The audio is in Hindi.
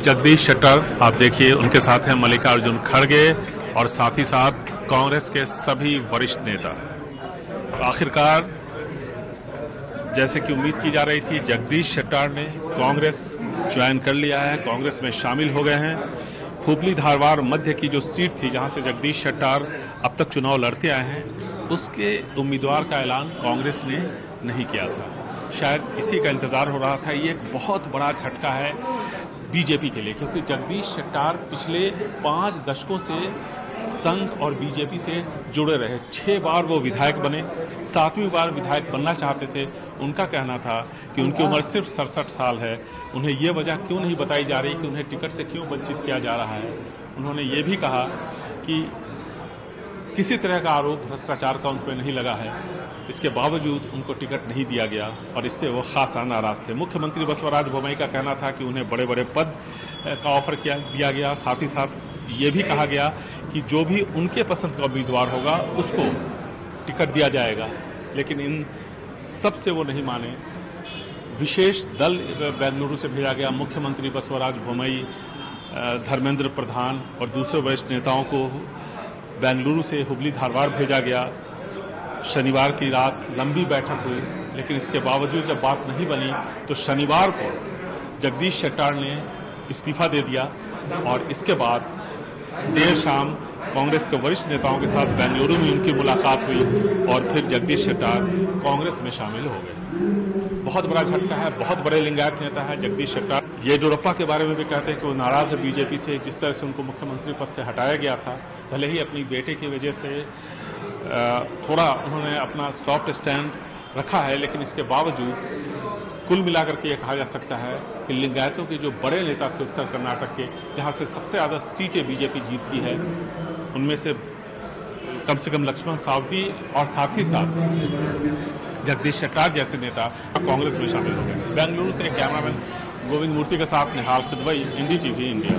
जगदीश शेट्टर, आप देखिए, उनके साथ हैं मल्लिकार्जुन खड़गे और साथ ही साथ कांग्रेस के सभी वरिष्ठ नेता। आखिरकार, जैसे कि उम्मीद की जा रही थी, जगदीश शेट्टार ने कांग्रेस ज्वाइन कर लिया है, कांग्रेस में शामिल हो गए हैं। हुबली धारवाड़ मध्य की जो सीट थी, जहाँ से जगदीश शेट्टार अब तक चुनाव लड़ते आए हैं, उसके उम्मीदवार का ऐलान कांग्रेस ने नहीं किया था। शायद इसी का इंतज़ार हो रहा था। ये एक बहुत बड़ा झटका है बीजेपी के लिए, क्योंकि जगदीश शेट्टार पिछले पाँच दशकों से संघ और बीजेपी से जुड़े रहे। छह बार वो विधायक बने, सातवीं बार विधायक बनना चाहते थे। उनका कहना था कि उनकी उम्र सिर्फ़ सड़सठ साल है। उन्हें ये वजह क्यों नहीं बताई जा रही कि उन्हें टिकट से क्यों वंचित किया जा रहा है? उन्होंने ये भी कहा कि किसी तरह का आरोप, भ्रष्टाचार का उन पर नहीं लगा है। इसके बावजूद उनको टिकट नहीं दिया गया और इससे वो खासा नाराज़ थे। मुख्यमंत्री बसवराज बोमई का कहना था कि उन्हें बड़े बड़े पद का ऑफ़र किया, दिया गया। साथ ही साथ ये भी कहा गया कि जो भी उनके पसंद का उम्मीदवार होगा, उसको टिकट दिया जाएगा। लेकिन इन सबसे वो नहीं माने। विशेष दल बेंगलुरु से भेजा गया मुख्यमंत्री बसवराज बोमई धर्मेंद्र प्रधान और दूसरे वरिष्ठ नेताओं को बेंगलुरु से हुबली धारवाड़ भेजा गया। शनिवार की रात लंबी बैठक हुई, लेकिन इसके बावजूद जब बात नहीं बनी तो शनिवार को जगदीश शेट्टार ने इस्तीफा दे दिया और इसके बाद देर शाम कांग्रेस के वरिष्ठ नेताओं के साथ बेंगलुरु में उनकी मुलाकात हुई और फिर जगदीश शेट्टार कांग्रेस में शामिल हो गए। बहुत बड़ा झटका है, बहुत बड़े लिंगायत नेता है जगदीश शेट्टार। येडुरप्पा के बारे में भी कहते हैं कि वो नाराज़ है बीजेपी से, जिस तरह से उनको मुख्यमंत्री पद से हटाया गया था, भले ही अपनी बेटे की वजह से थोड़ा उन्होंने अपना सॉफ्ट स्टैंड रखा है, लेकिन इसके बावजूद कुल मिलाकर के ये कहा जा सकता है कि लिंगायतों के जो बड़े नेता थे उत्तर कर्नाटक के, जहाँ से सबसे ज़्यादा सीटें बीजेपी जीतती है, उनमें से कम से कम लक्ष्मण सावदी और साथ ही साथ जगदीश शेट्टार जैसे नेता अब कांग्रेस में शामिल हो गए। बेंगलुरु से कैमरामैन गोविंद मूर्ति के साथ निहाल खुदवई इंडी टीवी इंडिया।